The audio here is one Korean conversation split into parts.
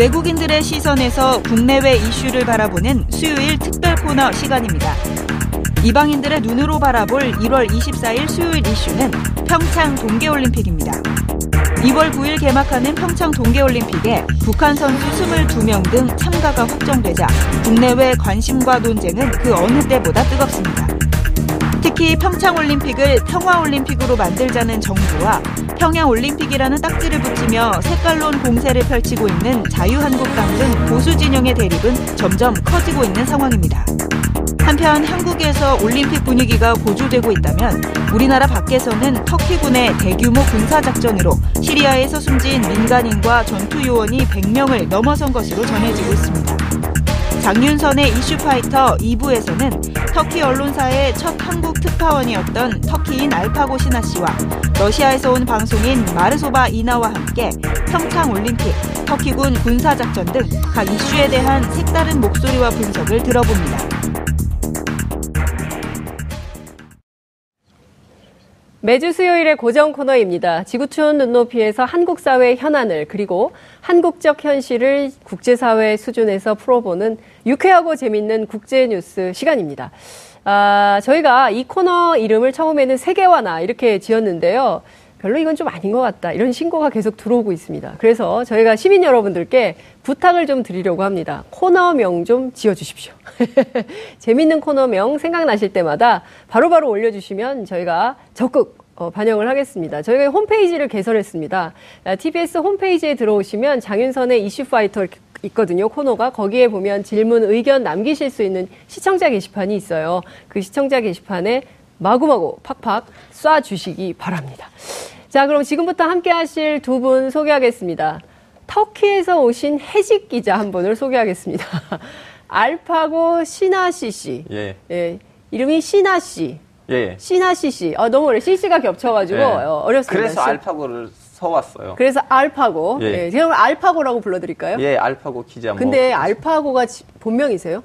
외국인들의 시선에서 국내외 이슈를 바라보는 수요일 특별 코너 시간입니다. 이방인들의 눈으로 바라볼 1월 24일 수요일 이슈는 평창 동계올림픽입니다. 2월 9일 개막하는 평창 동계올림픽에 북한 선수 22명 등 참가가 확정되자 국내외 관심과 논쟁은 그 어느 때보다 뜨겁습니다. 특히 평창올림픽을 평화올림픽으로 만들자는 정부와 평양올림픽이라는 딱지를 붙이며 색깔론 공세를 펼치고 있는 자유한국당 등 보수 진영의 대립은 점점 커지고 있는 상황입니다. 한편 한국에서 올림픽 분위기가 고조되고 있다면 우리나라 밖에서는 터키군의 대규모 군사작전으로 시리아에서 숨진 민간인과 전투 요원이 100명을 넘어선 것으로 전해지고 있습니다. 장윤선의 이슈파이터 2부에서는 터키 언론사의 첫 한국 특파원이었던 터키인 알파고 시나 씨와 러시아에서 온 방송인 마르소바 이나와 함께 평창 올림픽, 터키군 군사작전 등 각 이슈에 대한 색다른 목소리와 분석을 들어봅니다. 매주 수요일의 고정 코너입니다. 지구촌 눈높이에서 한국 사회 현안을 그리고 한국적 현실을 국제사회 수준에서 풀어보는 유쾌하고 재밌는 국제 뉴스 시간입니다. 아, 저희가 이 코너 이름을 처음에는 세계화나 이렇게 지었는데요. 별로 이건 좀 아닌 것 같다. 이런 신고가 계속 들어오고 있습니다. 그래서 저희가 시민 여러분들께 부탁을 좀 드리려고 합니다. 코너명 좀 지어주십시오. 재밌는 코너명 생각나실 때마다 바로바로 바로 올려주시면 저희가 적극 어, 반영을 하겠습니다. 저희가 홈페이지를 개설했습니다. TBS 홈페이지에 들어오시면 장윤선의 이슈 파이터 있거든요. 코너가 거기에 보면 질문, 의견 남기실 수 있는 시청자 게시판이 있어요. 그 시청자 게시판에 마구마구 팍팍 쏴 주시기 바랍니다. 자, 그럼 지금부터 함께 하실 두 분 소개하겠습니다. 터키에서 오신 해직 기자 한 분을 소개하겠습니다. 알파고 시나시 씨. 예. 예. 이름이 시나 씨. 예. 시나시 씨. 아, 너무 어려. CC가 겹쳐가지고 예. 어, 어렵습니다. 그래서 알파고를 써왔어요. 그래서 알파고. 예. 예. 제가 알파고라고 불러드릴까요? 예, 알파고 기자. 근데 뭐. 알파고가 본명이세요?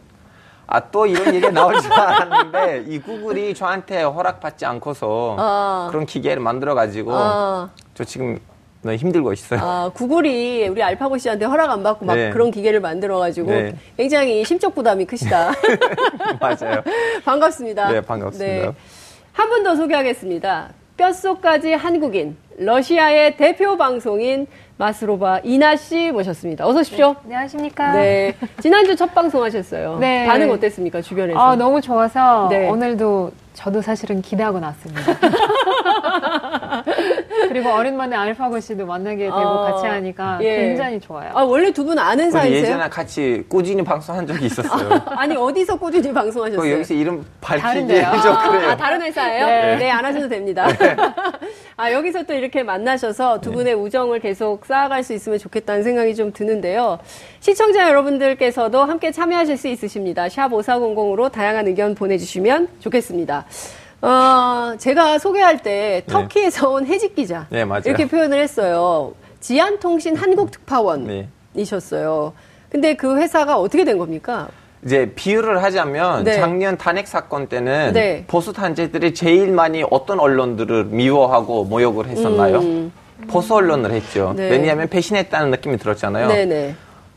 아, 또 이런 얘기가 나올 줄 알았는데, 이 구글이 저한테 허락받지 않고서 어. 그런 기계를 만들어가지고, 어. 저 지금 너무 힘들고 있어요. 아, 구글이 우리 알파고 씨한테 허락 안 받고 막 네. 그런 기계를 만들어가지고 네. 굉장히 심적 부담이 크시다. 맞아요. 반갑습니다. 네, 반갑습니다. 네. 한 분 더 소개하겠습니다. 뼛속까지 한국인, 러시아의 대표 방송인 마스로바 이나 씨 모셨습니다. 어서 오십시오. 네, 안녕하십니까. 네. 지난주 첫 방송 하셨어요. 네. 반응 어땠습니까, 주변에서? 아, 너무 좋아서 네. 오늘도 저도 사실은 기대하고 났습니다. 그리고 오랜만에 알파고 씨도 만나게 되고 어, 같이 하니까 예. 굉장히 좋아요. 아, 원래 두 분 아는 사이세요? 예전에 같이 꾸준히 방송한 적이 있었어요. 아니, 어디서 꾸준히 방송하셨어요? 여기서 이름 그래요. 아, 다른 회사예요? 네. 네, 안 하셔도 됩니다. 네. 아, 여기서 또 이렇게 만나셔서 두 네. 분의 우정을 계속 쌓아갈 수 있으면 좋겠다는 생각이 좀 드는데요. 시청자 여러분들께서도 함께 참여하실 수 있으십니다. 샵 5400으로 다양한 의견 보내주시면 좋겠습니다. 어, 제가 소개할 때 네. 터키에서 온 해직 기자 네, 맞아요. 이렇게 표현을 했어요. 지안통신 한국 특파원이셨어요. 네. 근데 그 회사가 어떻게 된 겁니까? 이제 비유를 하자면 네. 작년 탄핵 사건 때는 네. 보수 단체들이 제일 많이 어떤 언론들을 미워하고 모욕을 했었나요? 음. 보수 언론을 했죠. 네. 왜냐하면 배신했다는 느낌이 들었잖아요. 네.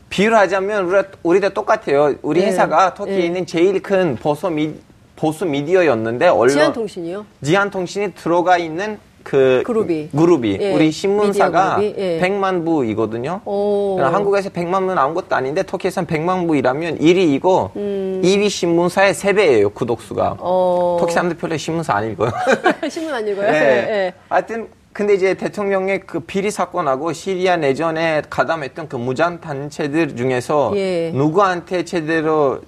비유를 하자면 우리, 우리도 똑같아요. 우리 네. 회사가 터키에 네. 있는 제일 큰 보수 미, 보수 미디어였는데 언론 지한통신이요? 지한통신이 들어가 있는 그 그룹이, 그룹이 예, 우리 신문사가 그룹이, 예. 100만 부이거든요. 한국에서 100만 부는 아무것도 아닌데 터키에서는 100만 부이라면 1위이고 음. 2위 신문사의 3배예요 구독수가. 어. 터키 사람들 별로 신문사 안 읽어요. 신문 안 읽어요? 네. 네. 하여튼 근데 이제 대통령의 그 비리 사건하고 시리아 내전에 가담했던 그 무장 단체들 중에서 예. 누구한테 제대로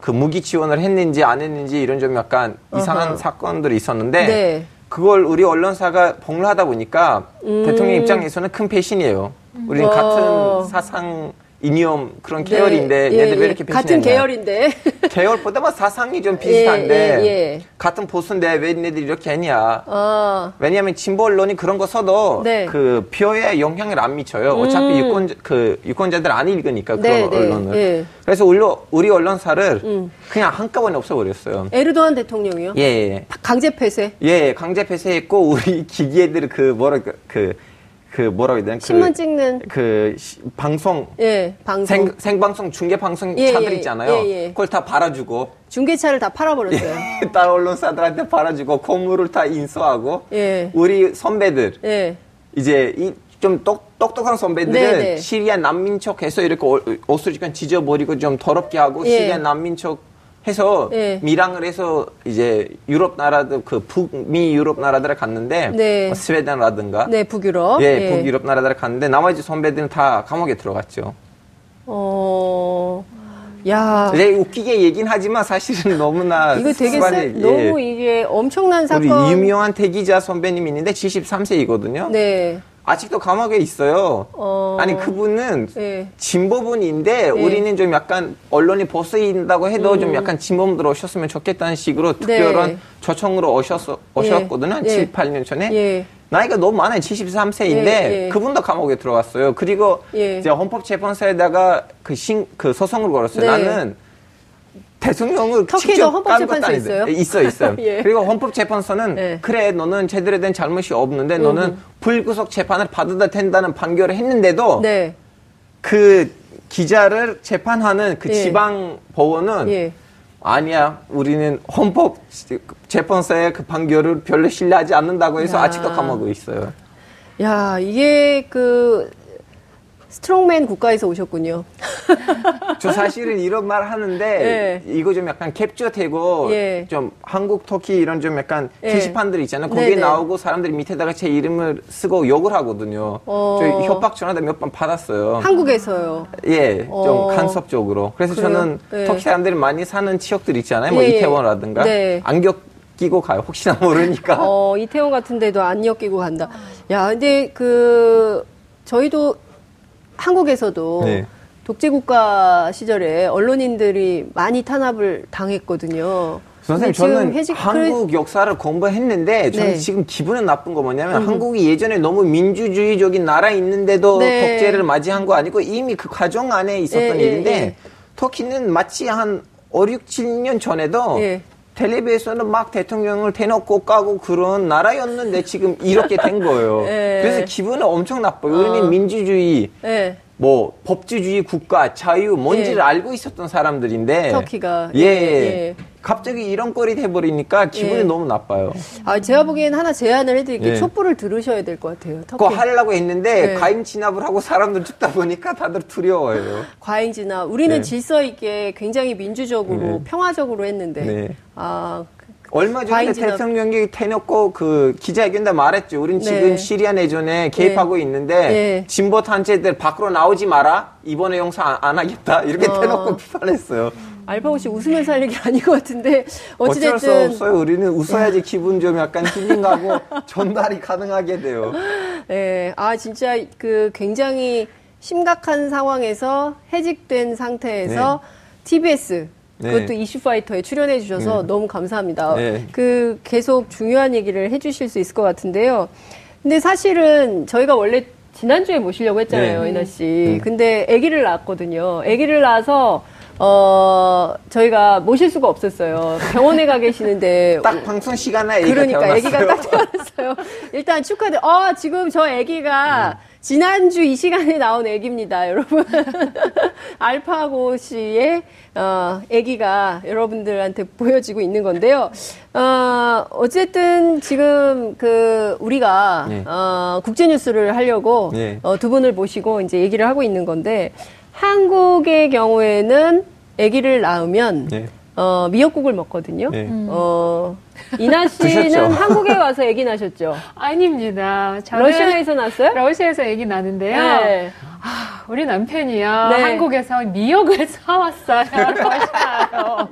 그 무기 지원을 했는지 안 했는지 이런 좀 약간 이상한 어허. 사건들이 있었는데 네. 그걸 우리 언론사가 폭로하다 보니까 음. 대통령 입장에서는 큰 배신이에요. 우리는 와. 같은 사상 이니엄 그런 네. 계열인데 네. 얘들 예, 왜 이렇게 배신했냐. 같은 계열인데. 계열보다 뭐 사상이 좀 비슷한데 예, 예, 같은 보수인데 왜 얘네들이 이렇게 했냐. 어. 왜냐하면 진보 언론이 그런 거 써도 네. 그 표에 영향을 안 미쳐요. 음. 어차피 유권 그 유권자들 안 읽으니까 그런 네, 네. 언론을. 예. 그래서 우리, 우리 언론사를 음. 그냥 한꺼번에 없애버렸어요. 에르도안 대통령이요? 예. 강제 폐쇄? 예, 강제 폐쇄했고 우리 기계들 그 뭐랄까 그 그 뭐라고 해야 되나? 신문 그, 찍는 그 시, 방송 예, 방송 생, 생방송 중계 방송 예, 차들 예, 있잖아요. 예, 예, 그걸 다 팔아주고 중계차를 다 팔아버렸어요. 딸 언론사들한테 팔아주고 건물을 다 인수하고 예. 우리 선배들 예. 이제 이좀 똑똑한 선배들은 네네. 네. 시리아 난민척 해서 이렇게 옷을 약간 지져버리고 좀 더럽게 하고 시리아 난민척 해서 네. 미랑을 해서 이제 유럽 나라들 그 북미 유럽 나라들을 갔는데 네. 뭐 스웨덴이라든가 네 북유럽 예, 예. 북유럽 나라들을 갔는데 나머지 선배들은 다 감옥에 들어갔죠. 어. 야. 네, 웃기게 얘긴 하지만 사실은 너무나 이거 되게 세, 예. 너무 이게 엄청난 사건. 우리 유명한 대기자 선배님이 있는데 73세이거든요. 네. 아직도 감옥에 있어요. 어... 아니 그분은 네. 진보분인데 네. 우리는 좀 약간 언론이 보수인다고 해도 음. 좀 약간 진보분들 오셨으면 좋겠다는 식으로 특별한 네. 초청으로 오셨어, 오셨거든요. 한 7, 8년 전에. 예. 나이가 너무 많아요. 73세인데 예, 예. 그분도 감옥에 들어갔어요. 그리고 예. 이제 헌법재판소에다가 그, 신, 그 소송을 걸었어요. 네. 나는 대통령을 터키도 헌법재판소 있어요? 있어 있어요. 예. 그리고 헌법재판소는 예. 그래 너는 제대로 된 잘못이 없는데 너는 음. 불구속 재판을 받아도 된다는 판결을 했는데도 네. 그 기자를 재판하는 그 예. 지방 법원은 예. 아니야 우리는 헌법 재판소의 그 판결을 별로 신뢰하지 않는다고 해서 야. 아직도 감옥에 있어요. 야 이게 그 strongman 국가에서 오셨군요. 저 사실은 이런 말 하는데 예. 이거 좀 약간 캡처 되고 예. 좀 한국 터키 이런 좀 약간 예. 게시판들 있잖아요. 거기에 네네. 나오고 사람들이 밑에다가 제 이름을 쓰고 욕을 하거든요. 어. 저 협박 전화도 몇 번 받았어요. 한국에서요? 예, 좀 어. 간접적으로. 그래서 그래요? 저는 예. 터키 사람들이 많이 사는 지역들 있잖아요. 뭐 예, 예. 이태원이라든가 네. 안경 끼고 가요. 혹시나 모르니까. 어, 이태원 같은 데도 안경 끼고 간다. 야, 근데 그 저희도 한국에서도 네. 독재국가 시절에 언론인들이 많이 탄압을 당했거든요. 선생님 저는 회직... 한국 역사를 공부했는데 저는 네. 지금 기분은 나쁜 거 뭐냐면 음. 한국이 예전에 너무 민주주의적인 나라 있는데도 네. 독재를 맞이한 거 아니고 이미 그 과정 안에 있었던 네, 일인데 네, 네. 터키는 마치 한 5, 6, 7년 전에도 네. 텔레비에서는 막 대통령을 대놓고 까고 그런 나라였는데 지금 이렇게 된 거예요. 네. 그래서 기분은 엄청 나빠요. 우리는 어. 민주주의, 네. 뭐 법치주의 국가, 자유 뭔지를 네. 알고 있었던 사람들인데 터키가 예. 예. 예. 갑자기 이런 꼴이 돼버리니까 기분이 예. 너무 나빠요. 아, 제가 보기엔 하나 제안을 해드릴게요. 예. 촛불을 들으셔야 될 것 같아요. 터키. 그거 하려고 했는데 예. 과잉 진압을 하고 사람들 죽다 보니까 다들 두려워요. 과잉 진압. 우리는 네. 질서 있게 굉장히 민주적으로 네. 평화적으로 했는데 네. 아 얼마 전에 대통령이 대놓고 그 기자회견다 말했죠. 우린 네. 지금 시리아 내전에 개입하고 네. 있는데 네. 진보 단체들 밖으로 나오지 마라. 이번에 용서 안, 안 하겠다. 이렇게 어. 대놓고 비판했어요. 알파고 씨 웃으면서 할 얘기 아닌 것 같은데 어찌됐든 어쩔 수 없어요. 우리는 웃어야지 기분 좀 약간 힐링하고 전달이 가능하게 돼요. 네, 아 진짜 그 굉장히 심각한 상황에서 해직된 상태에서 네. TBS 네. 그것도 이슈파이터에 출연해 주셔서 네. 너무 감사합니다. 네. 그 계속 중요한 얘기를 해 주실 수 있을 것 같은데요. 근데 사실은 저희가 원래 지난주에 모시려고 했잖아요, 네. 이나 씨. 네. 근데 아기를 낳았거든요. 아기를 낳아서 어, 저희가 모실 수가 없었어요. 병원에 가 계시는데. 딱 방송 시간에 아기가 그러니까 아기가 딱 태어났어요. 일단 축하드 어, 지금 저 아기가 음. 지난주 이 시간에 나온 애기입니다, 여러분. 알파고 씨의 어, 애기가 여러분들한테 보여지고 있는 건데요. 어, 어쨌든 지금 그 우리가 네. 어, 국제 뉴스를 하려고 네. 어, 두 분을 모시고 이제 얘기를 하고 있는 건데 한국의 경우에는 아기를 낳으면 네. 어, 미역국을 먹거든요. 네. 어, 이나 씨는 한국에 와서 아기 낳으셨죠? 아닙니다. 러시아에서 낳았어요? 러시아에서 아기 낳는데요. 네. 아, 우리 남편이요. 네. 한국에서 미역을 사왔어요. 러시아요.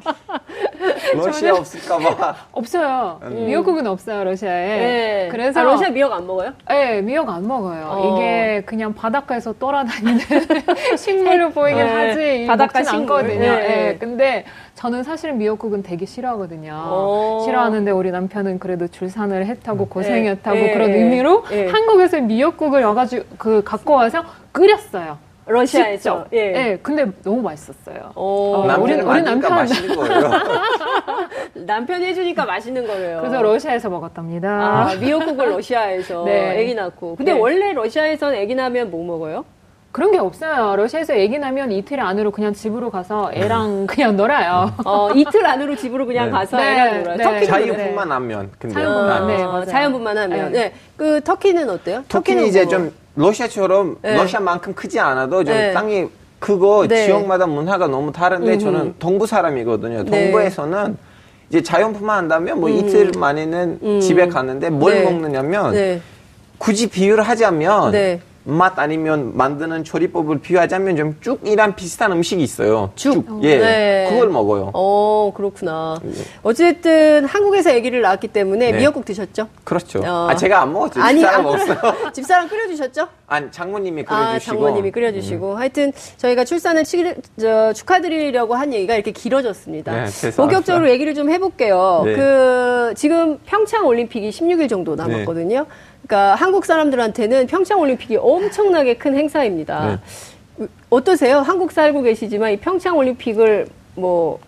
러시아 없을까봐. 없어요. 음. 미역국은 없어요, 러시아에. 네. 그래서. 아, 러시아 미역 안 먹어요? 네, 미역 안 먹어요. 어. 이게 그냥 바닷가에서 돌아다니는 식물로 보이긴 네. 하지. 바닷가 않거든요. 네. 네. 근데 저는 사실은 미역국은 되게 싫어하거든요. 오. 싫어하는데 우리 남편은 그래도 줄산을 했다고 음. 고생했다고 네. 그런 의미로 네. 한국에서 미역국을 와가지고 그 갖고 와서 끓였어요. 러시아에서. 예. 네, 근데 너무 맛있었어요. 어, 우리, 우리 남편 맛있는 거예요. 남편이 해주니까 맛있는 거예요. 그래서 러시아에서 먹었답니다. 아, 미역국을 러시아에서 네. 애기 낳고. 근데 네. 원래 러시아에선 애기 낳으면 뭐 먹어요? 그런 게 없어요. 러시아에서 애기 나면 이틀 안으로 그냥 집으로 가서 애랑 그냥 놀아요. 어, 이틀 안으로 집으로 그냥 네. 가서 네. 애랑 놀아요. 네. 터키 자유분만 하면. 근데. 자유분만, 네, 어, 자연분만 하면. 네. 그 터키는 어때요? 터키는, 터키는 이제 뭐... 좀 러시아처럼 러시아만큼 크지 않아도 좀 땅이 크고 지역마다 문화가 너무 다른데 음흠. 저는 동부 사람이거든요. 동부에서는 이제 자연분만 한다면 뭐 음. 이틀 만에는 음. 집에 가는데 뭘 먹느냐면 굳이 비유를 하자면 맛 아니면 만드는 조리법을 비유하자면 좀 쭉이랑 비슷한 음식이 있어요. 쭉. 쭉. 예. 네. 그걸 먹어요. 어, 그렇구나. 예. 어쨌든 한국에서 아기를 낳았기 때문에 네. 미역국 드셨죠? 그렇죠. 어. 아, 제가 안 먹었죠. 아니, 집사람 먹었어요. 집사람 끓여주셨죠? 아니, 장모님이 끓여주시고. 아, 장모님이 끓여주시고. 음. 하여튼 저희가 출산을 치, 저, 축하드리려고 한 얘기가 이렇게 길어졌습니다. 네, 본격적으로 얘기를 좀 해볼게요. 네. 그, 지금 평창 올림픽이 16일 정도 남았거든요. 네. 그러니까 한국 사람들한테는 평창 올림픽이 엄청나게 큰 행사입니다. 네. 어떠세요? 한국 살고 계시지만 이 평창 올림픽을 뭐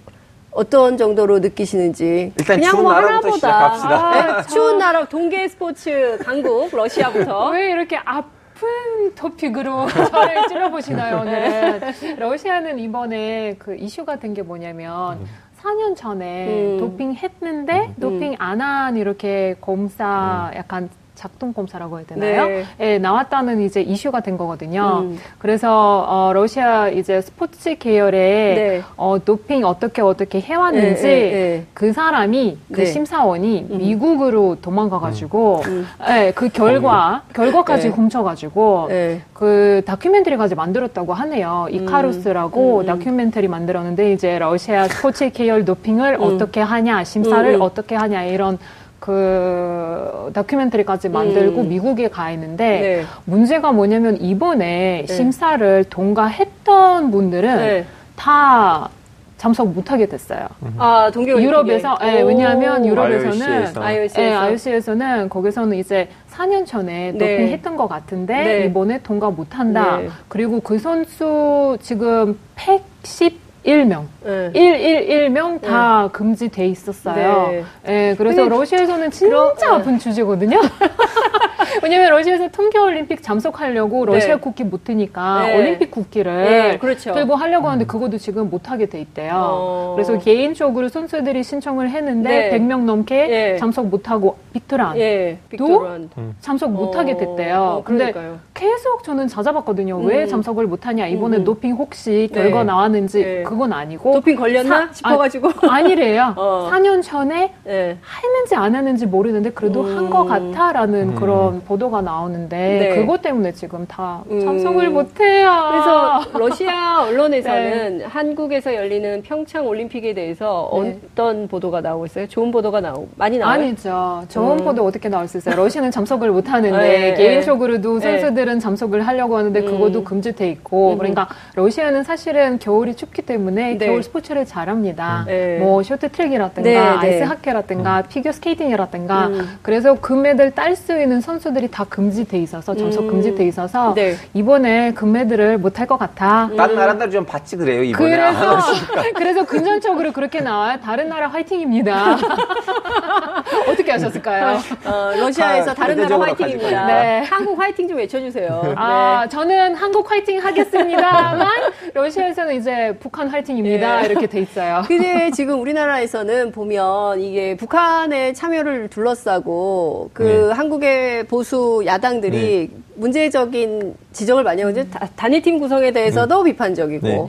어떤 정도로 느끼시는지 일단 그냥 뭐 하나보다 아, 추운 나라 동계 스포츠 강국 러시아부터 왜 이렇게 아픈 토픽으로 저를 찔러보시나요 오늘 러시아는 이번에 그 이슈가 된 게 뭐냐면 음. 4년 전에 음. 도핑 했는데 음. 도핑 안 한 이렇게 검사 음. 약간 작동 검사라고 해야 되나요? 네. 예, 나왔다는 이제 이슈가 된 거거든요. 음. 그래서 어, 러시아 이제 스포츠 계열의 네. 어, 도핑 어떻게 어떻게 해왔는지 네, 네, 네. 그 사람이 그 네. 심사원이 음. 미국으로 도망가가지고 음. 예, 그 결과 결과까지 훔쳐가지고 그 다큐멘터리까지 만들었다고 하네요. 음. 이카루스라고 음. 다큐멘터리 만들었는데 이제 러시아 스포츠 계열 도핑을 음. 어떻게 하냐 심사를 어떻게 하냐 이런 그 다큐멘터리까지 만들고 음. 미국에 가 있는데 네. 문제가 뭐냐면 이번에 네. 심사를 통과했던 분들은 네. 다 참석 못하게 됐어요. 아 동계 유럽에서 예, 왜냐하면 유럽에서는 IOC에서. 예, IOC에서는 거기서는 이제 4년 전에 네. 도핑했던 것 같은데 네. 이번에 통과 못한다. 네. 그리고 그 선수 지금 110 1명. 네. 111명 다 네. 금지돼 있었어요. 네. 네 그래서 러시아에서는 진짜 그러, 네. 아픈 주제거든요. 왜냐면 러시아에서 통계올림픽 참석하려고 러시아 네. 국기 못 드니까 네. 올림픽 국기를 네, 그렇죠. 들고 하려고 하는데 음. 그것도 지금 못 하게 돼 있대요. 어. 그래서 개인적으로 선수들이 신청을 했는데 네. 100명 넘게 예. 참석 못하고 빅토란 예. 또 음. 참석 못하게 어. 됐대요. 어, 근데 계속 저는 찾아봤거든요. 음. 왜 참석을 못하냐. 이번에 음. 도핑 혹시 결과 네. 나왔는지 네. 그건 아니고 도핑 걸렸나 사, 싶어가지고 아, 니래요 어. 4년 전에 했는지 안 했는지 모르는데 그래도 한것 같아라는 음. 그런 보도가 나오는데 네. 그것 때문에 지금 다 음. 참석을 못해요. 그래서 러시아 언론에서는 네. 한국에서 열리는 평창 올림픽에 대해서 네. 어떤 보도가 나오고 있어요? 좋은 보도가 나오 많이 나와요? 아니죠. 좋은 음. 보도 어떻게 나올 수 있어요? 러시아는 참석을 못 하는데 네. 개인적으로도 네. 선수들은 참석을 하려고 하는데 음. 그것도 금지돼 있고 음. 그러니까 러시아는 사실은 겨울이 춥기 때문에 네. 겨울 스포츠를 잘합니다. 뭐 쇼트트랙이라든가 아이스 하키라든가 피겨 스케이팅이라든가 그래서 금메달 딸 수 있는 선수들 선수들이 다 금지돼 있어서 점석 음. 금지돼 있어서 네. 이번에 금메달을 못 할 것 같아. 다른 나라들 좀 받지 그래요 이번에. 그래서 그래서 근전적으로 그렇게 나와요. 다른 나라 화이팅입니다. 어떻게 하셨을까 요? 어, 러시아에서 다른 나라 화이팅입니다. 네. 한국 화이팅 좀 외쳐주세요. 아 네. 저는 한국 화이팅 하겠습니다만 러시아에서는 이제 북한 화이팅입니다. 네. 이렇게 돼 있어요. 근데 지금 우리나라에서는 보면 이게 북한의 참여를 둘러싸고 그 네. 한국의 보수 야당들이 네. 문제적인 지적을 많이 하고 음. 단일팀 구성에 대해서도 네. 비판적이고 네.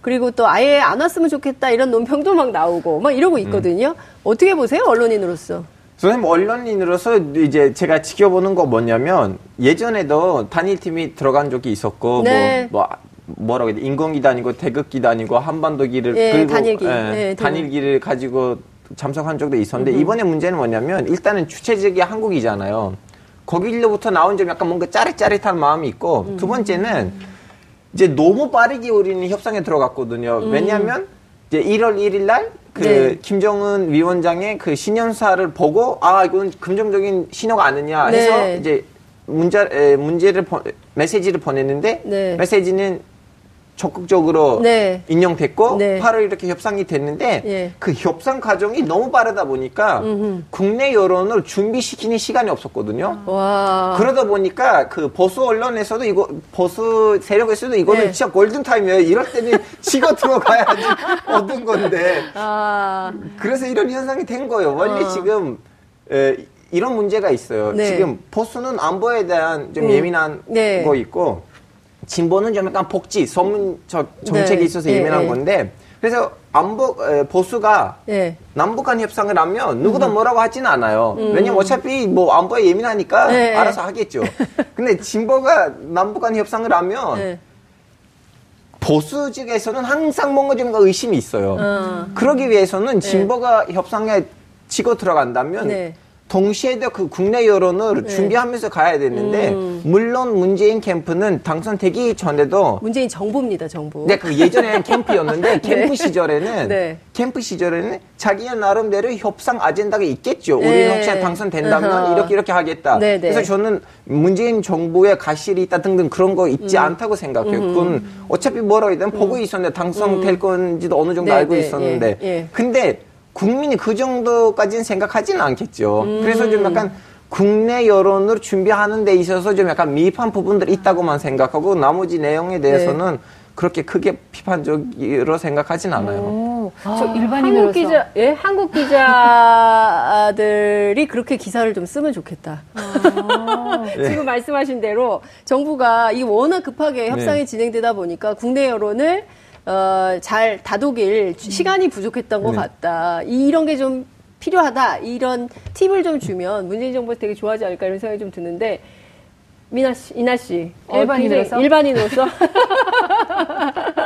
그리고 또 아예 안 왔으면 좋겠다 이런 논평도 막 나오고 막 이러고 음. 있거든요. 음. 어떻게 보세요 언론인으로서? 선생님 언론인으로서 이제 제가 지켜보는 거 뭐냐면 예전에도 단일 팀이 들어간 적이 있었고 네. 뭐, 뭐 뭐라고 해야 돼 인공기도 아니고 태극기도 아니고 한반도기를 네, 끌고 단일기. 예, 네, 단일기를 가지고 참석한 적도 있었는데 음. 이번에 문제는 뭐냐면 일단은 주체적이 한국이잖아요. 거길로부터 나온 점 약간 뭔가 짜릿짜릿한 마음이 있고 음. 두 번째는 이제 너무 빠르게 우리는 협상에 들어갔거든요. 음. 왜냐하면 이제 1월 1일 날그 네. 김정은 위원장의 그 신년사를 보고 아 이건 긍정적인 신호가 아니냐 해서 네. 이제 문제 에, 문제를 보, 메시지를 보냈는데 네. 메시지는 적극적으로 네. 인용됐고 네. 8월 이렇게 협상이 됐는데 네. 그 협상 과정이 너무 빠르다 보니까 음흠. 국내 여론을 준비시키는 시간이 없었거든요. 와. 그러다 보니까 그 보수 언론에서도 이거 보수 세력에서도 이거는 네. 진짜 골든 타임이에요. 이럴 때는 찍어 들어가야지 얻은 건데. 아. 그래서 이런 현상이 된 거예요. 원래 아. 지금 에, 이런 문제가 있어요. 네. 지금 보수는 안보에 대한 좀 음. 예민한 네. 거 있고 진보는 좀 약간 복지, 소문 정책이 네. 있어서 네. 예민한 건데 그래서 안보 에, 보수가 네. 남북 간 협상을 하면 누구도 음. 뭐라고 하지는 않아요. 음. 왜냐면 어차피 뭐 안보에 예민하니까 네. 알아서 하겠죠. 근데 진보가 남북 간 협상을 하면 네. 보수 측에서는 항상 뭔가 좀 의심이 있어요. 어. 그러기 위해서는 진보가 협상에 치고 들어간다면 네. 동시에도 그 국내 여론을 네. 준비하면서 가야 되는데 음. 물론 문재인 캠프는 당선되기 전에도 문재인 정부입니다 정부. 네, 그 예전에는 캠프였는데 네. 캠프 시절에는 네. 캠프 시절에는 자기의 나름대로 협상 아젠다가 있겠죠. 우리는 네. 혹시 당선된다면 어허. 이렇게 이렇게 하겠다. 네, 네. 그래서 저는 문재인 정부의 가실이 있다 등등 그런 거 있지 음. 않다고 생각해요. 음. 그건 어차피 뭐라든 보고 음. 있었는데 당선될 음. 건지도 어느 정도 알고 있었는데 예, 예. 근데 국민이 그 정도까지는 생각하지는 않겠죠. 음. 그래서 좀 약간 국내 여론을 준비하는 데 있어서 좀 약간 미흡한 부분들이 있다고만 생각하고 나머지 내용에 대해서는 네. 그렇게 크게 비판적으로 생각하진 않아요. 오, 아, 저 일반인으로서 한국 기자, 예, 한국 기자들이 그렇게 기사를 좀 쓰면 좋겠다. 아, 네. 지금 말씀하신 대로 정부가 이 워낙 급하게 협상이 네. 진행되다 보니까 국내 여론을 어, 잘 다독일 시간이 부족했던 것 네. 같다. 이런 게 좀 필요하다. 이런 팁을 좀 주면 문재인 정부 되게 좋아하지 않을까 이런 생각이 좀 드는데 미나 씨, 이나 씨. 어, 일반인으로서? 어, 일반인으로서?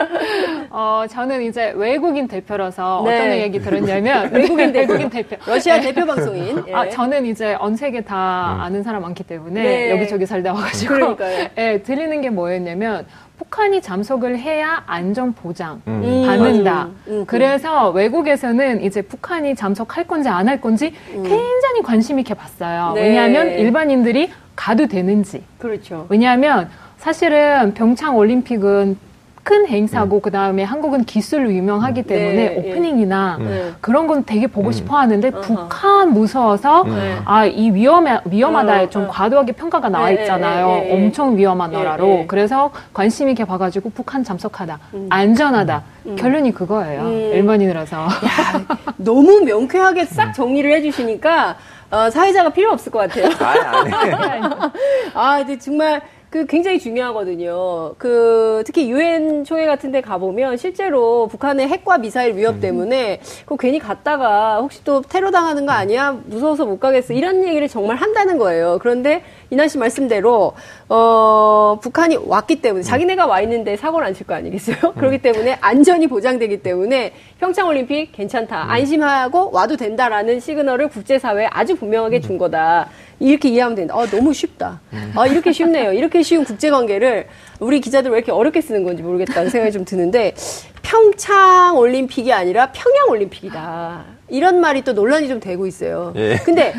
어, 저는 이제 외국인 대표라서 네. 어떤 얘기 들었냐면 외국인 대표. 외국인 대표. 러시아 네. 대표 방송인. 예. 아, 저는 이제 전 세계 다 음. 아는 사람 많기 때문에 네. 여기저기 살다 와가지고. 그러니까요. 예, 들리는 게 뭐였냐면 북한이 잠속을 해야 안전 보장 음. 받는다. 음. 음. 그래서 외국에서는 이제 북한이 잠속할 건지 안 할 건지 음. 굉장히 관심 있게 봤어요. 네. 왜냐하면 일반인들이 가도 되는지. 그렇죠. 왜냐하면 사실은 평창 올림픽은 큰 행사고 음. 그 다음에 한국은 기술로 유명하기 음. 때문에 네, 예. 오프닝이나 네. 그런 건 되게 보고 음. 싶어 하는데 어 북한 무서워서 네. 아이 위험해 위험하다 어, 좀 어. 과도하게 평가가 나와 네, 있잖아요. 네, 엄청 위험한 나라로 그래서 관심 있게 봐가지고 북한 잠석하다 음. 안전하다 음. 결론이 그거예요. 음. 일반인이라서 야, 너무 명쾌하게 싹 정리를 해주시니까. 어, 사회자가 필요 없을 것 같아요. 아니. 아, 근데 정말 그 굉장히 중요하거든요. 그 특히 유엔 총회 같은 데 가보면 실제로 북한의 핵과 미사일 위협 음. 때문에 그 괜히 갔다가 혹시 또 테러 당하는 거 아니야? 무서워서 못 가겠어. 이런 얘기를 정말 한다는 거예요. 그런데 이나 씨 말씀대로 어 북한이 왔기 때문에 자기네가 와 있는데 사고를 안 칠 거 아니겠어요? 음. 그렇기 때문에 안전이 보장되기 때문에 평창 올림픽 괜찮다. 음. 안심하고 와도 된다라는 시그널을 국제 사회에 아주 분명하게 준 거다. 이렇게 이해하면 된다. 아, 너무 쉽다. 아, 이렇게 쉽네요. 이렇게 쉬운 국제 관계를 우리 기자들 왜 이렇게 어렵게 쓰는 건지 모르겠다는 생각이 좀 드는데 평창 올림픽이 아니라 평양 올림픽이다. 이런 말이 또 논란이 좀 되고 있어요. 예. 근데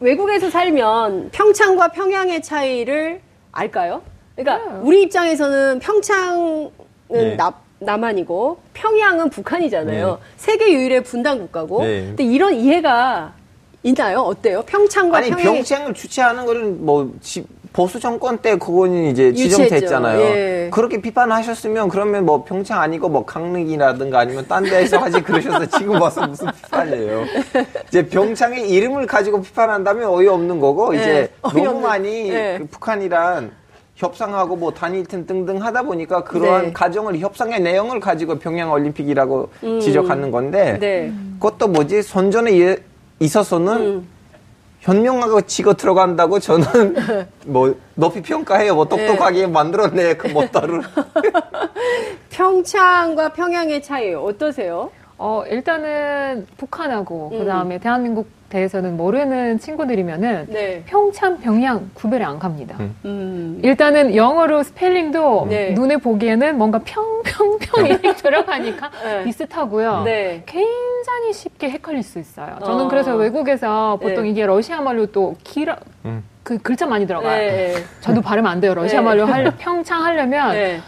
외국에서 살면 평창과 평양의 차이를 알까요? 그러니까 음. 우리 입장에서는 평창은 예. 나, 남한이고 평양은 북한이잖아요. 네. 세계 유일의 분단 국가고. 네. 근데 이런 이해가 있나요? 어때요? 평창과 아니 평양이... 평창을 주최하는 거는 뭐 지, 보수 정권 때 그거는 이제 지정됐잖아요. 예. 그렇게 비판하셨으면 그러면 뭐 평창 아니고 뭐 강릉이라든가 아니면 딴 데에서 하지 그러셔서 지금 와서 무슨 비판이에요. 이제 평창의 이름을 가지고 비판한다면 어이없는 거고 예. 이제 너무 많이 예. 그 북한이란 협상하고 뭐 단일팀 등등 하다 보니까 그러한 네. 가정을 협상의 내용을 가지고 평양 올림픽이라고 음. 지적하는 건데 네. 그것도 뭐지 선전에 있어서는 음. 현명하고 치고 들어간다고 저는 뭐 높이 평가해요. 뭐 똑똑하게 네. 만들었네 그 모터를. 평창과 평양의 차이 어떠세요? 어 일단은 북한하고 음. 그다음에 대한민국 대해서는 모르는 친구들이면은 네. 평창, 평양 구별이 안 갑니다. 음. 음. 일단은 영어로 스펠링도 네. 눈에 보기에는 뭔가 평, 평, 평 이렇게 들어가니까 네. 비슷하고요. 네. 굉장히 쉽게 헷갈릴 수 있어요. 저는 어. 그래서 외국에서 보통 네. 이게 러시아 말로 또 길어 음. 그 글자 많이 들어가요. 네. 저도 발음 안 돼요. 러시아 말로 할 평창 하려면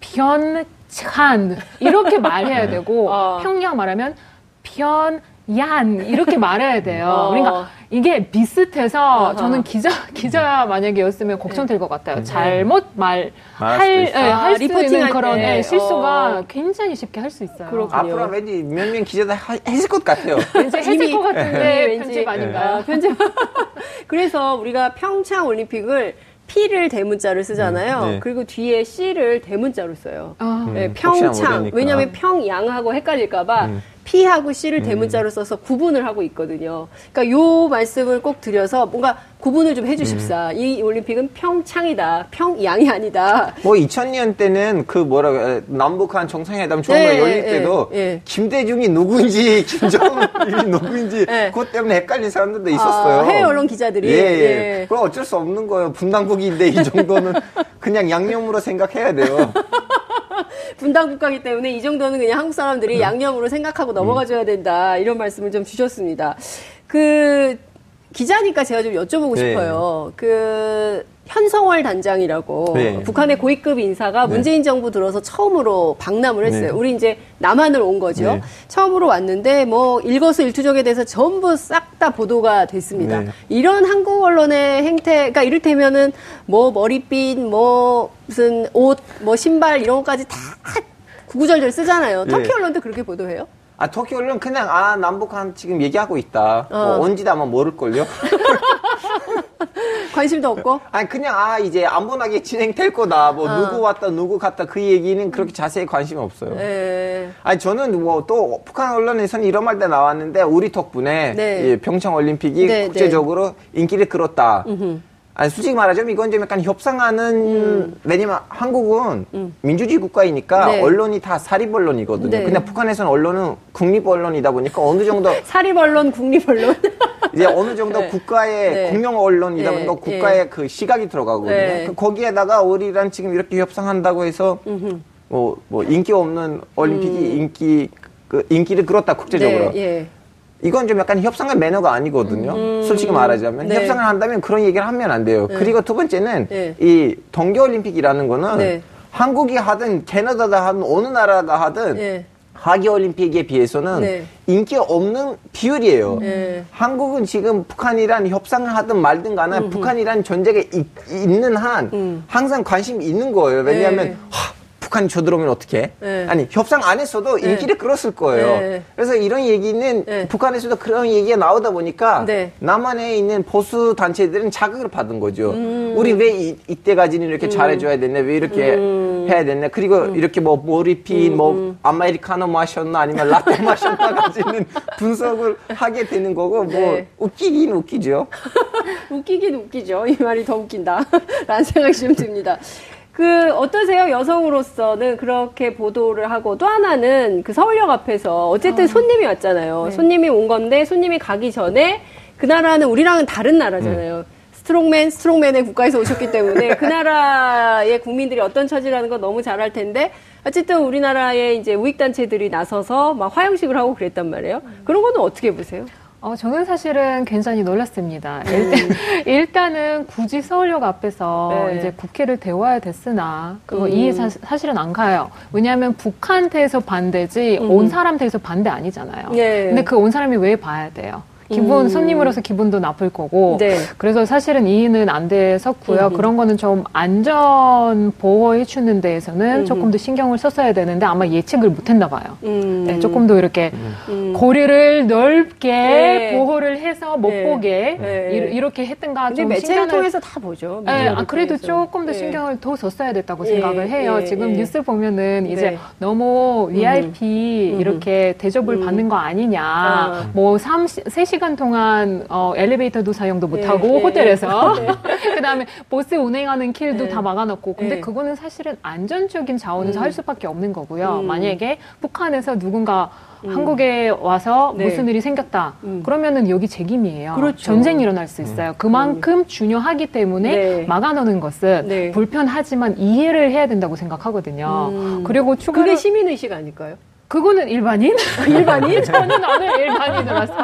변 평창 이렇게 말해야 되고 어. 평양 말하면 편 얀 이렇게 말해야 돼요. 어. 그러니까 이게 비슷해서 어허. 저는 기자 기자 만약에였으면 걱정될 것 같아요. 네. 잘못 말할 네, 아, 할수 있는 그런 네, 실수가 어. 굉장히 쉽게 할 수 있어요. 그렇군요. 앞으로 왠지 몇명 기자들 했을 것 같아요. 왠지 했을 것 같은데 네, 편집 아닌가요? 아, 편집. 그래서 우리가 평창 올림픽을 P를 대문자를 쓰잖아요. 음, 네. 그리고 뒤에 C를 대문자로 써요. 아. 네, 평창. 왜냐하면 평양하고 헷갈릴까봐 음. P하고 C를 음. 대문자로 써서 구분을 하고 있거든요. 그러니까 요 말씀을 꼭 드려서 뭔가 구분을 좀 해주십사. 음. 이 올림픽은 평창이다. 평양이 아니다. 뭐 2000년 때는 그 뭐라 남북한 정상회담 정말 네, 열릴 때도 네, 네. 김대중이 누구인지 김정은이 누구인지 네. 그것 때문에 헷갈린 사람들도 아, 있었어요. 아, 해외 언론 기자들이. 예, 예. 예. 그건 어쩔 수 없는 거예요. 분단국인데 이 정도는 그냥 양념으로 생각해야 돼요. 분단 국가이기 때문에 이 정도는 그냥 한국 사람들이 음. 양념으로 생각하고 넘어가줘야 된다 이런 말씀을 좀 주셨습니다. 그 기자니까 제가 좀 여쭤보고 네. 싶어요. 그 현성월 단장이라고 네. 북한의 고위급 인사가 네. 문재인 정부 들어서 처음으로 방남을 했어요. 네. 우리 이제 남한을 온 거죠. 네. 처음으로 왔는데 뭐 일거수일투족에 대해서 전부 싹 다 보도가 됐습니다. 네. 이런 한국 언론의 행태가 이를테면은 뭐 머리핀, 뭐 무슨 옷, 뭐 신발 이런 것까지 다 구구절절 쓰잖아요. 터키 언론도 그렇게 보도해요? 아, 터키 언론 그냥, 아, 남북한 지금 얘기하고 있다. 뭐 어. 뭐, 언제다 아마 모를걸요? 관심도 없고? 아니, 그냥, 아, 이제 안본하게 진행될 거다. 뭐, 어. 누구 왔다, 누구 갔다. 그 얘기는 그렇게 자세히 관심이 없어요. 네. 아니, 저는 뭐, 또, 북한 언론에서는 이런 말도 나왔는데, 우리 덕분에, 네. 평창 올림픽이 네, 네, 국제적으로 인기를 끌었다. 음흠. 아니, 솔직히 말하자면 이건 좀 약간 협상하는, 음. 왜냐면 한국은 음. 민주주의 국가이니까 네. 언론이 다 사립 언론이거든요. 네. 근데 북한에서는 언론은 국립 언론이다 보니까 어느 정도. 사립 언론, 국립 언론? 이제 어느 정도 네. 국가의 네. 공영 언론이다 네. 보니까 국가의 네. 그 시각이 들어가거든요. 그 거기에다가 우리랑 지금 이렇게 협상한다고 해서 뭐, 뭐 인기 없는 올림픽이 음. 인기, 그 인기를 끌었다, 국제적으로. 예. 이건 좀 약간 협상의 매너가 아니거든요. 음. 솔직히 말하자면 네. 협상을 한다면 그런 얘기를 하면 안 돼요. 네. 그리고 두 번째는 네. 이 동계올림픽이라는 거는 네. 한국이 하든 캐나다가 하든 어느 나라가 하든 네. 하계올림픽에 비해서는 네. 인기 없는 비율이에요. 한국은 지금 북한이란 협상을 하든 말든 간에 음, 북한이란 존재가 있, 있는 한 음. 항상 관심이 있는 거예요. 왜냐하면 하, 북한이 쳐들어오면 어떻게? 네. 아니 협상 안 했어도 네. 인기를 끌었을 거예요. 네. 그래서 이런 얘기는 네. 북한에서도 그런 얘기가 나오다 보니까 네. 남한에 있는 보수 단체들은 자극을 받은 거죠. 음. 우리 왜 이, 때까지는 이렇게 음. 잘해줘야 됐네? 왜 이렇게 음. 해야 됐네? 그리고 음. 이렇게 뭐 머리핀, 뭐 음. 아메리카노 마셨나 아니면 라떼 마셨나까지는 분석을 하게 되는 거고 뭐 네. 웃기긴 웃기죠. 웃기긴 웃기죠. 이 말이 더 웃긴다. 라는 생각이 좀 듭니다. 그 어떠세요? 여성으로서는 그렇게 보도를 하고 또 하나는 그 서울역 앞에서 어쨌든 어. 손님이 왔잖아요. 네. 손님이 온 건데 손님이 가기 전에 그 나라는 우리랑은 다른 나라잖아요. 음. strongman, strongman의 국가에서 오셨기 때문에 그 나라의 국민들이 어떤 처지라는 거 너무 잘 알 텐데 어쨌든 우리나라의 이제 우익단체들이 나서서 막 화형식을 하고 그랬단 말이에요. 그런 거는 어떻게 보세요? 어, 저는 사실은 굉장히 놀랐습니다. 음. 일단, 은 굳이 서울역 앞에서 네. 이제 국기를 태워야 됐으나 그거 음. 이해 사, 사실은 안 가요. 왜냐하면 북한테서 반대지 음. 온 사람한테서 반대 아니잖아요. 네. 근데 그 온 사람이 왜 봐야 돼요? 기분 음. 손님으로서 기분도 나쁠 거고 네. 그래서 사실은 이의는 안 됐었고요. 음. 그런 거는 좀 안전 보호해 주는 데에서는 음. 조금 더 신경을 썼어야 되는데 아마 예측을 못했나 봐요. 음. 네, 조금 더 이렇게 음. 고리를 넓게 네. 보호를 해서 못 네. 보게 네. 이렇게 했던가 좀 매체를 통해서 다 보죠. 네, 아, 그래도 통해서. 조금 더 네. 신경을 더 썼어야 됐다고 생각을 해요. 지금 뉴스 보면은 이제 너무 VIP 음. 이렇게 대접을 받는 거 아니냐. 아. 뭐 3, 3시간 3시간 동안 어, 엘리베이터도 사용도 못하고 네, 네. 호텔에서 네. 그다음에 버스 운행하는 길도 네. 다 막아놓고 근데 네. 그거는 사실은 안전적인 자원에서 음. 할 수밖에 없는 거고요. 음. 만약에 북한에서 누군가 음. 한국에 와서 네. 무슨 일이 생겼다. 음. 그러면은 여기 책임이에요. 그렇죠. 전쟁이 일어날 수 있어요. 음. 그만큼 음. 중요하기 때문에 네. 막아놓는 것은 네. 불편하지만 이해를 해야 된다고 생각하거든요. 음. 그리고 추가로 그게 시민의식 아닐까요? 그거는 일반인? 일반인? 저는 나는 일반인으로서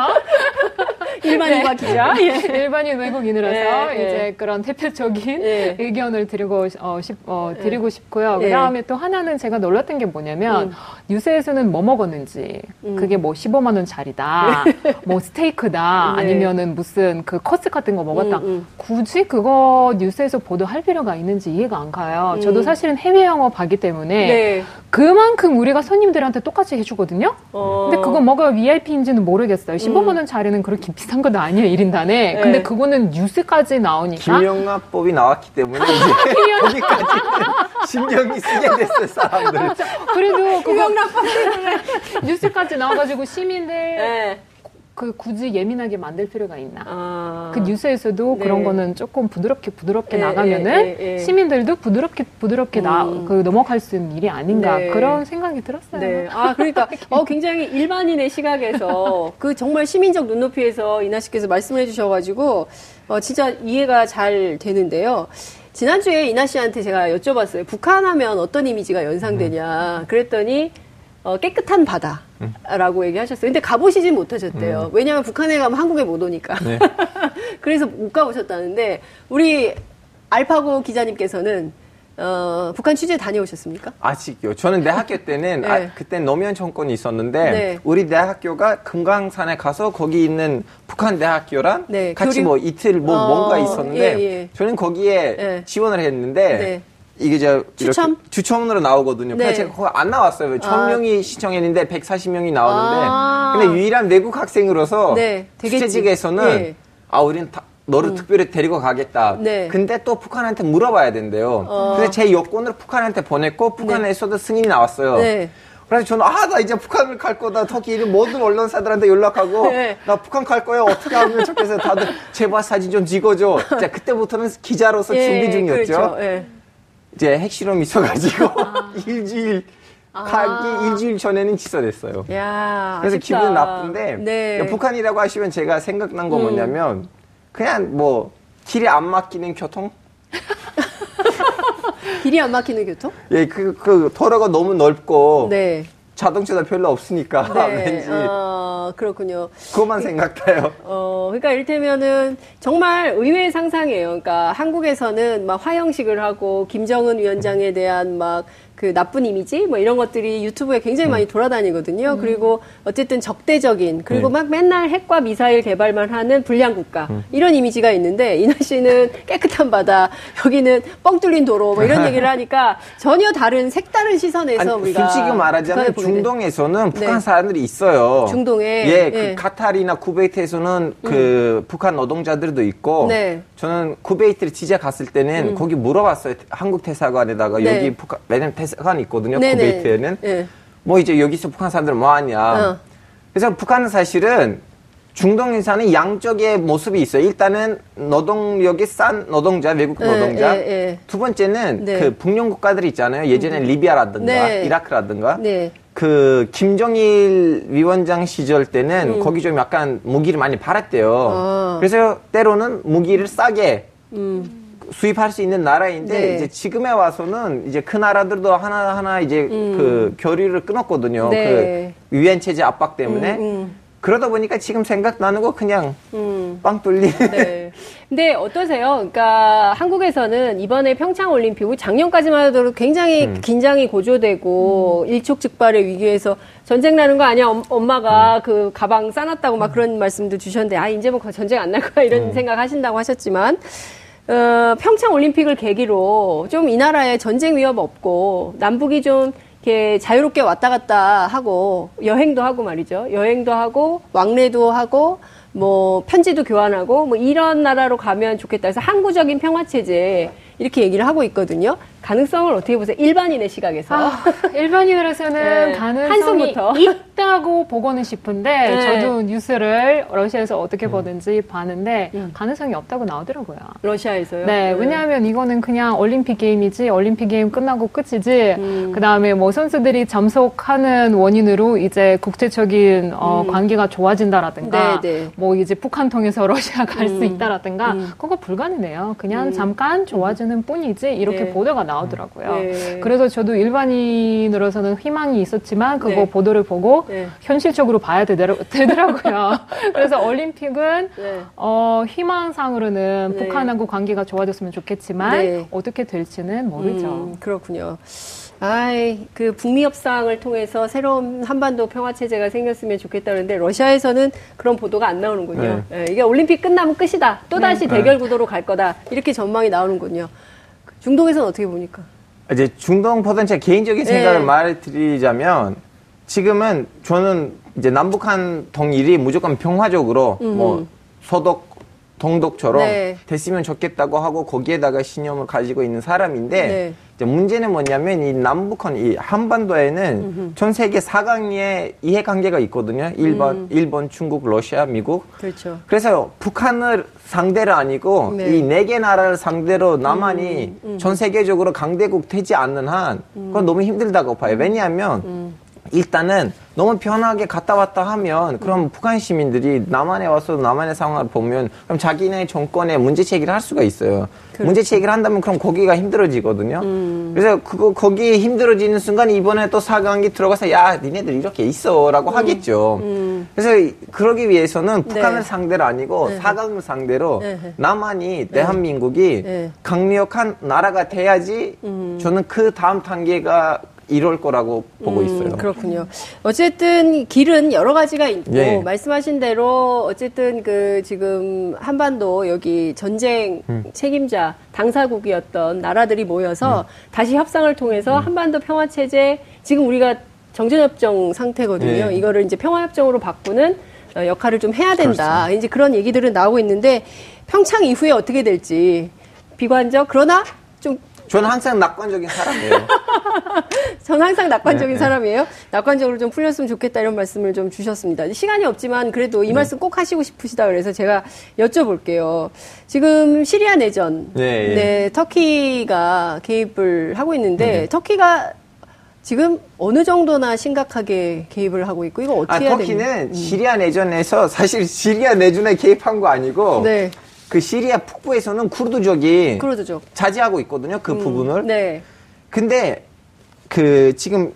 일반인과 네. 기자. 예. 일반인 외국인으로서 예, 이제 예. 그런 대표적인 예. 의견을 드리고 어, 싶, 어, 예. 드리고 싶고요. 그다음에 또 하나는 제가 놀랐던 게 뭐냐면 음. 뉴스에서는 뭐 먹었는지 음. 그게 뭐 15만 원짜리다, 뭐 스테이크다, 아니면은 무슨 그 커스 같은 거 먹었다. 음, 음. 굳이 그거 뉴스에서 보도할 필요가 있는지 이해가 안 가요. 음. 저도 사실은 해외 영업하기 때문에 네. 그만큼 우리가 손님들한테 똑같이 해주거든요. 어. 근데 그거 뭐가 VIP인지는 모르겠어요. 15만 음. 원짜리는 그렇게 비 싼건 아니에요, 1인단에. 네. 근데 그거는 뉴스까지 나오니까. 김영란법이 나왔기 때문에 거기까지 신경이 쓰게 됐어요, 사람들. 그렇죠. 그래도 김영란법 때문에 뉴스까지 나와가지고 시민들 네. 그 굳이 예민하게 만들 필요가 있나? 아. 그 뉴스에서도 네. 그런 거는 조금 부드럽게 부드럽게 네, 나가면은 네, 네 시민들도 부드럽게 부드럽게 음. 나, 그 넘어갈 수 있는 일이 아닌가 네. 그런 생각이 들었어요. 네. 아 그러니까 어 굉장히 일반인의 시각에서 그 정말 시민적 눈높이에서 이나 씨께서 말씀해 주셔가지고 어 진짜 이해가 잘 되는데요. 지난주에 이나 씨한테 제가 여쭤봤어요. 북한 하면 어떤 이미지가 연상되냐. 그랬더니 어, 깨끗한 바다라고 음. 얘기하셨어요. 근데 가보시진 못하셨대요. 음. 왜냐하면 북한에 가면 한국에 못 오니까. 네. 그래서 못 가보셨다는데 우리 알파고 기자님께서는 어, 북한 취재 다녀오셨습니까? 아직요. 저는 내 학교 때는 네. 아, 그때 노무현 정권이 있었는데 네. 우리 대학교가 금강산에 가서 거기 있는 북한 대학교랑 네. 같이 교류? 뭐 이틀 뭐 어, 뭔가 있었는데 예, 예. 저는 거기에 예. 지원을 했는데 네. 이게 저 추첨 추첨으로 나오거든요. 네. 제가 거기 안 나왔어요. 천 아. 명이 시청했는데 140명이 나오는데 아. 근데 유일한 외국 학생으로서 네, 수채직에서는 네. 아 우리는 다, 너를 음. 특별히 데리고 가겠다. 네. 근데 또 북한한테 물어봐야 된대요. 어. 근데 제 여권을 북한한테 보냈고 북한에서도 네. 승인이 나왔어요. 네. 그래서 저는 아 나 이제 북한을 갈 거다. 터키 이런 모든 언론사들한테 연락하고 네. 나 북한 갈 거야. 어떻게 하면 좋겠어요. 다들 제발 사진 좀 찍어줘. 자 그때부터는 기자로서 예, 준비 중이었죠. 그렇죠. 예. 이제 핵실험 있어가지고 아. 일주일 가기 아. 일주일 전에는 취소됐어요. 야, 그래서 아쉽다. 기분 나쁜데 네. 북한이라고 하시면 제가 생각난 거 음. 뭐냐면 그냥 뭐 길이 안 막히는 교통? 길이 안 막히는 교통? 예, 그, 그 도로가 너무 넓고 네. 자동차가 별로 없으니까 네. 왠지 어, 그렇군요. 그것만 생각해요. 어, 그러니까 이를테면은 정말 의외의 상상이에요. 그러니까 한국에서는 막 화형식을 하고 김정은 위원장에 대한 막 그 나쁜 이미지 뭐 이런 것들이 유튜브에 굉장히 음. 많이 돌아다니거든요. 음. 그리고 어쨌든 적대적인 그리고 네. 막 맨날 핵과 미사일 개발만 하는 불량 국가 음. 이런 이미지가 있는데 이나 씨는 깨끗한 바다 여기는 뻥 뚫린 도로 뭐 이런 얘기를 하니까 전혀 다른 색다른 시선에서 아니, 우리가 솔직히 말하자면 중동에서는 북한 네. 사람들이 있어요. 중동에 예, 네. 그 카타르나 쿠베이트에서는 그 음. 북한 노동자들도 있고 네. 저는 쿠베이트를 취재 갔을 때는 음. 거기 물어봤어요. 한국 대사관에다가 네. 여기 북한 왜냐면 대사관이 있거든요. 네네. 쿠베이트에는. 네. 뭐 이제 여기서 북한 사람들 뭐 하냐. 어. 그래서 북한은 사실은 중동에 사는 양쪽의 모습이 있어요. 일단은 노동력이 싼 노동자, 외국 네, 노동자. 네, 네, 두 번째는 네. 그 북녘 국가들이 있잖아요. 예전에 음. 리비아라든가 네. 이라크라든가. 네. 그 김정일 위원장 시절 때는 음. 거기 좀 약간 무기를 많이 팔았대요. 어. 그래서 때로는 무기를 싸게 음. 수입할 수 있는 나라인데 네. 이제 지금에 와서는 이제 그 나라들도 하나 하나 이제 음. 그 교류를 끊었거든요. 네. 그 유엔 체제 압박 때문에. 음, 음. 그러다 보니까 지금 생각 나는 거 그냥 음. 빵 뚫리. 네. 근데 어떠세요? 그러니까 한국에서는 이번에 평창 올림픽 작년까지만 해도 굉장히 음. 긴장이 고조되고 음. 일촉즉발의 위기에서 전쟁 나는 거 아니야? 엄마가 음. 그 가방 싸놨다고 막 그런 말씀도 주셨는데 아 이제 뭐 전쟁 안 날 거야 이런 음. 생각 하신다고 하셨지만 어, 평창 올림픽을 계기로 좀 이 나라에 전쟁 위협 없고 남북이 좀 이렇게 자유롭게 왔다 갔다 하고 여행도 하고 말이죠. 여행도 하고 왕래도 하고 뭐 편지도 교환하고 뭐 이런 나라로 가면 좋겠다. 그래서 항구적인 평화 체제 이렇게 얘기를 하고 있거든요. 가능성을 어떻게 보세요? 일반인의 시각에서. 아, 일반인으로서는 네. 가능성이. 있다고 보고는 싶은데 네. 저도 뉴스를 러시아에서 어떻게 음. 보든지 봤는데 음. 가능성이 없다고 나오더라고요. 러시아에서요? 네, 네, 왜냐하면 이거는 그냥 올림픽 게임이지 올림픽 게임 끝나고 끝이지 음. 그다음에 뭐 선수들이 잠속하는 원인으로 이제 국제적인 어, 음. 관계가 좋아진다라든가 네, 네. 뭐 이제 북한 통해서 러시아 갈수 음. 있다라든가 음. 그거 불가능해요. 그냥 잠깐 좋아지는 뿐이지 이렇게 네. 보도가 나 오더라고요. 네. 그래서 저도 일반인으로서는 희망이 있었지만 그거 네. 보도를 보고 네. 현실적으로 봐야 되더라, 고요 그래서 올림픽은 네. 어, 희망상으로는 네. 북한하고 관계가 좋아졌으면 좋겠지만 네. 어떻게 될지는 모르죠. 음, 그렇군요. 아이, 그 북미 협상을 통해서 새로운 한반도 평화 체제가 생겼으면 좋겠다는데 러시아에서는 그런 보도가 안 나오는군요. 네. 네, 이게 올림픽 끝나면 끝이다. 또 다시 네. 대결 구도로 갈 거다. 이렇게 전망이 나오는군요. 중동에서는 어떻게 보니까? 이제 중동 potential 개인적인 생각을 네. 말드리자면 지금은 저는 이제 남북한 통일이 무조건 평화적으로 음. 뭐 서독 동독처럼 네. 됐으면 좋겠다고 하고 거기에다가 신념을 가지고 있는 사람인데 네. 문제는 뭐냐면 이 남북한 이 한반도에는 음흠. 전 세계 4강의 이해관계가 있거든요. 일본, 음. 일본, 중국, 러시아, 미국. 그렇죠. 그래서 북한을 상대로 아니고 네. 이 네 개 나라를 상대로 남한이 음, 음. 전 세계적으로 강대국 되지 않는 한 그건 너무 힘들다고 봐요. 왜냐하면 음. 일단은 너무 편하게 갔다 왔다 하면 그럼 음. 북한 시민들이 남한에 와서 남한의 상황을 보면 그럼 자기네 정권에 문제 제기를 할 수가 있어요. 그렇죠. 문제 제기를 한다면 그럼 거기가 힘들어지거든요. 음. 그래서 그거 거기 힘들어지는 순간 이번에 또 사강이 들어가서 야 니네들 이렇게 있어라고 음. 하겠죠. 음. 그래서 그러기 위해서는 네. 북한을 네. 상대로 아니고 네. 사강을 상대로 네. 남한이 네. 대한민국이 네. 강력한 나라가 돼야지 음. 저는 그 다음 단계가 이럴 거라고 보고 음, 있어요. 그렇군요. 어쨌든 길은 여러 가지가 있고 예. 말씀하신 대로 어쨌든 그 지금 한반도 여기 전쟁 음. 책임자 당사국이었던 나라들이 모여서 음. 다시 협상을 통해서 음. 한반도 평화 체제 지금 우리가 정전협정 상태거든요. 예. 이거를 이제 평화협정으로 바꾸는 어, 역할을 좀 해야 된다. 그렇습니다. 이제 그런 얘기들은 나오고 있는데 평창 이후에 어떻게 될지 비관적 그러나 좀 저는 항상 낙관적인 사람이에요. 저는 항상 낙관적인 네, 사람이에요. 낙관적으로 좀 풀렸으면 좋겠다 이런 말씀을 좀 주셨습니다. 시간이 없지만 그래도 이 네. 말씀 꼭 하시고 싶으시다 그래서 제가 여쭤볼게요. 지금 시리아 내전, 네, 네 터키가 개입을 하고 있는데 네. 터키가 지금 어느 정도나 심각하게 개입을 하고 있고 이거 어떻게 아, 해야 됩니까? 터키는 음. 시리아 내전에서 사실 시리아 내전에 개입한 거 아니고 네. 그 시리아 북부에서는 쿠르드족이 쿠르드족. 차지하고 있거든요. 그 음, 부분을. 네. 근데 그 지금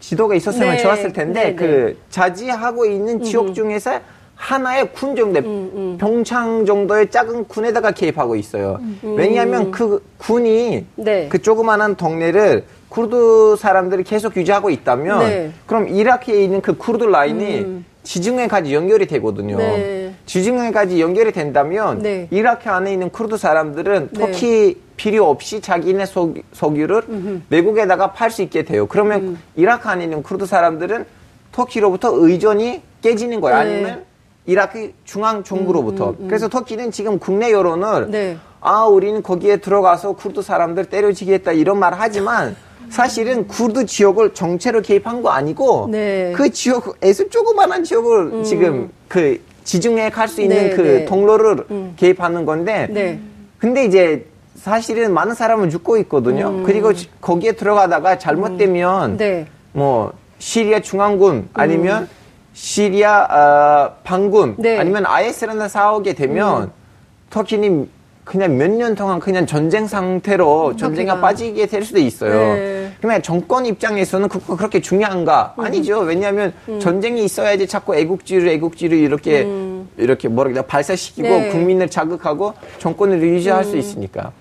지도가 있었으면 네. 좋았을 텐데 네, 그 네. 차지하고 있는 지역 중에서 하나의 군 정도, 음, 음. 평창 정도의 작은 군에다가 개입하고 있어요. 음. 왜냐하면 그 군이 네. 그 조그만한 동네를 쿠르드 사람들이 계속 유지하고 있다면 네. 그럼 이라크에 있는 그 쿠르드 라인이 음. 지중해까지 연결이 되거든요. 네. 지중해까지 연결이 된다면 네. 이라크 안에 있는 쿠르드 사람들은 네. 터키 필요 없이 자기네 석, 석유를 음흠. 외국에다가 팔 수 있게 돼요. 그러면 음. 이라크 안에 있는 쿠르드 사람들은 터키로부터 의존이 깨지는 거예요. 네. 아니면 이라크 중앙 정부로부터. 음, 음, 음, 그래서 터키는 지금 국내 여론을 네. 아 우리는 거기에 들어가서 쿠르드 사람들 때려치겠다 이런 말 하지만 사실은 구르드 지역을 정체로 개입한 거 아니고 네. 그 지역에서 조그만한 지역을 음. 지금 그 지중해 갈 수 있는 네, 그 네. 통로를 음. 개입하는 건데 네. 근데 이제 사실은 많은 사람은 죽고 있거든요. 음. 그리고 거기에 들어가다가 잘못되면 음. 네. 뭐 시리아 중앙군 아니면 음. 시리아 어, 반군 네. 아니면 IS라는 싸우게 되면 음. 터키는 그냥 몇 년 동안 그냥 전쟁 상태로 전쟁에 빠지게 될 수도 있어요. 네. 그러면 정권 입장에서는 그, 그렇게 중요한가? 음. 아니죠. 왜냐하면 음. 전쟁이 있어야지 자꾸 애국지를 애국지를 이렇게 음. 이렇게 뭐라 그래 발사시키고 네. 국민을 자극하고 정권을 유지할 수 음. 있으니까.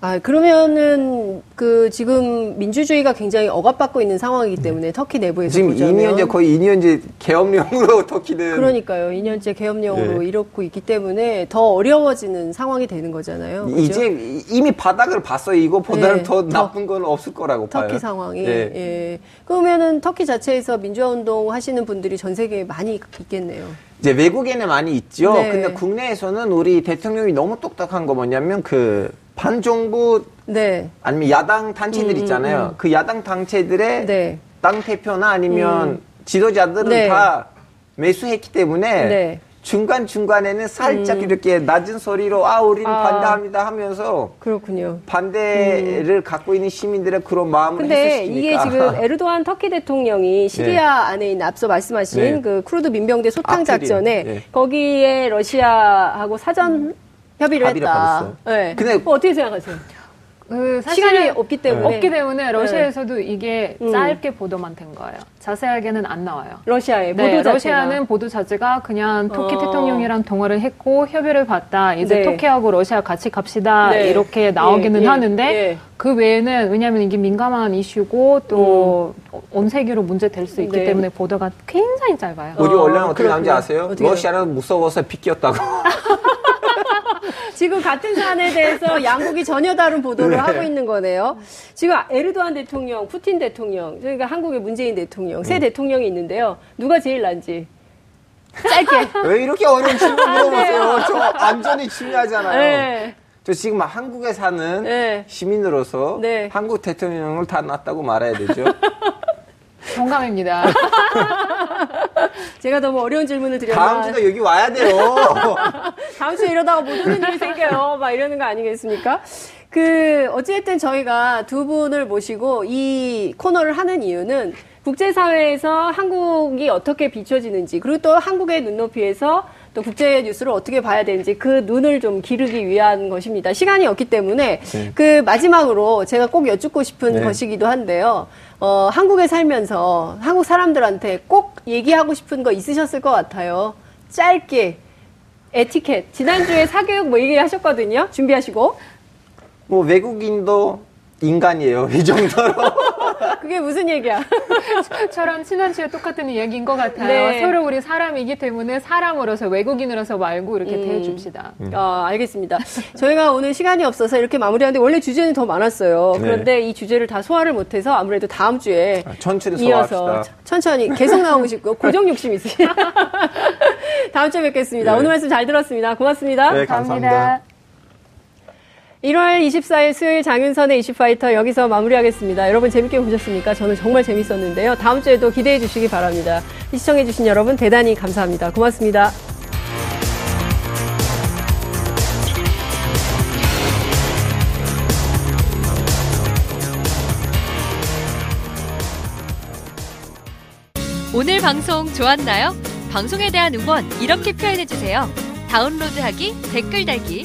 음. 아, 그러면은 그 지금 민주주의가 굉장히 억압받고 있는 상황이기 때문에 터키 내부에서 지금 보자면 2년째 거의 2년째 계엄령으로 터키는 그러니까요. 2년째 계엄령으로 네. 이렇고 있기 때문에 더 어려워지는 상황이 되는 거잖아요. 그렇죠? 이제 이미 바닥을 봤어요. 이거보다는 네. 더 나쁜 건 없을 거라고 터키 봐요. 터키 상황이. 네. 예. 그러면은 터키 자체에서 민주화 운동 하시는 분들이 전 세계에 많이 있겠네요. 이제 외국에는 많이 있죠. 네. 근데 국내에서는 우리 대통령이 너무 똑똑한 거 뭐냐면 그 반정부 네. 아니면 야당 단체들 음, 음, 있잖아요. 음, 그 야당 단체들의 네. 당 대표나 아니면 음. 지도자들은 네. 다 매수했기 때문에 네. 중간 중간에는 살짝 음. 이렇게 낮은 소리로 아 우리는 아. 반대합니다 하면서 그렇군요. 반대를 음. 갖고 있는 시민들의 그런 마음을 근데 이게 지금 에르도안 터키 대통령이 시리아 네. 안에 있는 앞서 말씀하신 네. 그 쿠르드 민병대 소탕 작전에 네. 거기에 러시아하고 사전 협의를 했다. 네. 근데 어, 어떻게 생각하세요? 그 시간이 없기 때문에 없기 때문에 러시아에서도 네. 이게 음. 짧게 보도만 된 거예요. 자세하게는 안 나와요. 러시아의 네, 보도 자체가. 러시아는 보도 자체가 그냥 터키 어. 대통령이랑 통화를 했고 협의를 봤다. 이제 네. 터키하고 러시아 같이 갑시다 네. 이렇게 나오기는 예, 예, 하는데 예. 그 외에는 왜냐하면 이게 민감한 이슈고 또온 음. 세계로 문제 될 수 있기 네. 때문에 보도가 굉장히 짧아요. 우리 원래는 어, 떻게 나온지 아세요? 러시아는 무서워서 비꼈다고. 지금 같은 사안에 대해서 양국이 전혀 다른 보도를 네. 하고 있는 거네요. 지금 에르도안 대통령, 푸틴 대통령, 그러니까 한국의 문재인 대통령, 세 음. 대통령이 있는데요. 누가 제일 난지. 짧게. 왜 이렇게 어려운 질문 물어보세요? 저 안전이 중요하잖아요. 네. 저 지금 한국에 사는 네. 시민으로서 네. 한국 대통령을 다 놨다고 말해야 되죠. 동감입니다. 제가 너무 어려운 질문을 드렸나 다음 주도 여기 와야 돼요. 다음 주에 이러다가 못 오는 일이 생겨요. 막 이러는 거 아니겠습니까? 그 어찌됐든 저희가 두 분을 모시고 이 코너를 하는 이유는 국제사회에서 한국이 어떻게 비춰지는지 그리고 또 한국의 눈높이에서 또 국제 뉴스를 어떻게 봐야 되는지 그 눈을 좀 기르기 위한 것입니다. 시간이 없기 때문에 네. 그 마지막으로 제가 꼭 여쭙고 싶은 네. 것이기도 한데요. 어, 한국에 살면서 한국 사람들한테 꼭 얘기하고 싶은 거 있으셨을 것 같아요. 짧게 에티켓. 지난주에 사교육 뭐 얘기하셨거든요. 준비하시고. 뭐 외국인도 인간이에요. 이 정도로. 그게 무슨 얘기야? 저랑 지난주에 똑같은 이야기인 것 같아요. 네. 서로 우리 사람이기 때문에 사람으로서 외국인으로서 말고 이렇게 음. 대해줍시다. 음. 아, 알겠습니다. 저희가 오늘 시간이 없어서 이렇게 마무리하는데 원래 주제는 더 많았어요. 네. 그런데 이 주제를 다 소화를 못해서 아무래도 다음 주에 아, 천천히 이어서 천천히 계속 나오고 싶고 고정 욕심 있으시 다음 주에 뵙겠습니다. 네. 오늘 말씀 잘 들었습니다. 고맙습니다. 네, 감사합니다. 감사합니다. 1월 24일 수요일 장윤선의 이슈파이터 여기서 마무리하겠습니다. 여러분 재밌게 보셨습니까? 저는 정말 재밌었는데요. 다음 주에도 기대해 주시기 바랍니다. 시청해 주신 여러분 대단히 감사합니다. 고맙습니다. 오늘 방송 좋았나요? 방송에 대한 응원 이렇게 표현해 주세요. 다운로드하기, 댓글 달기,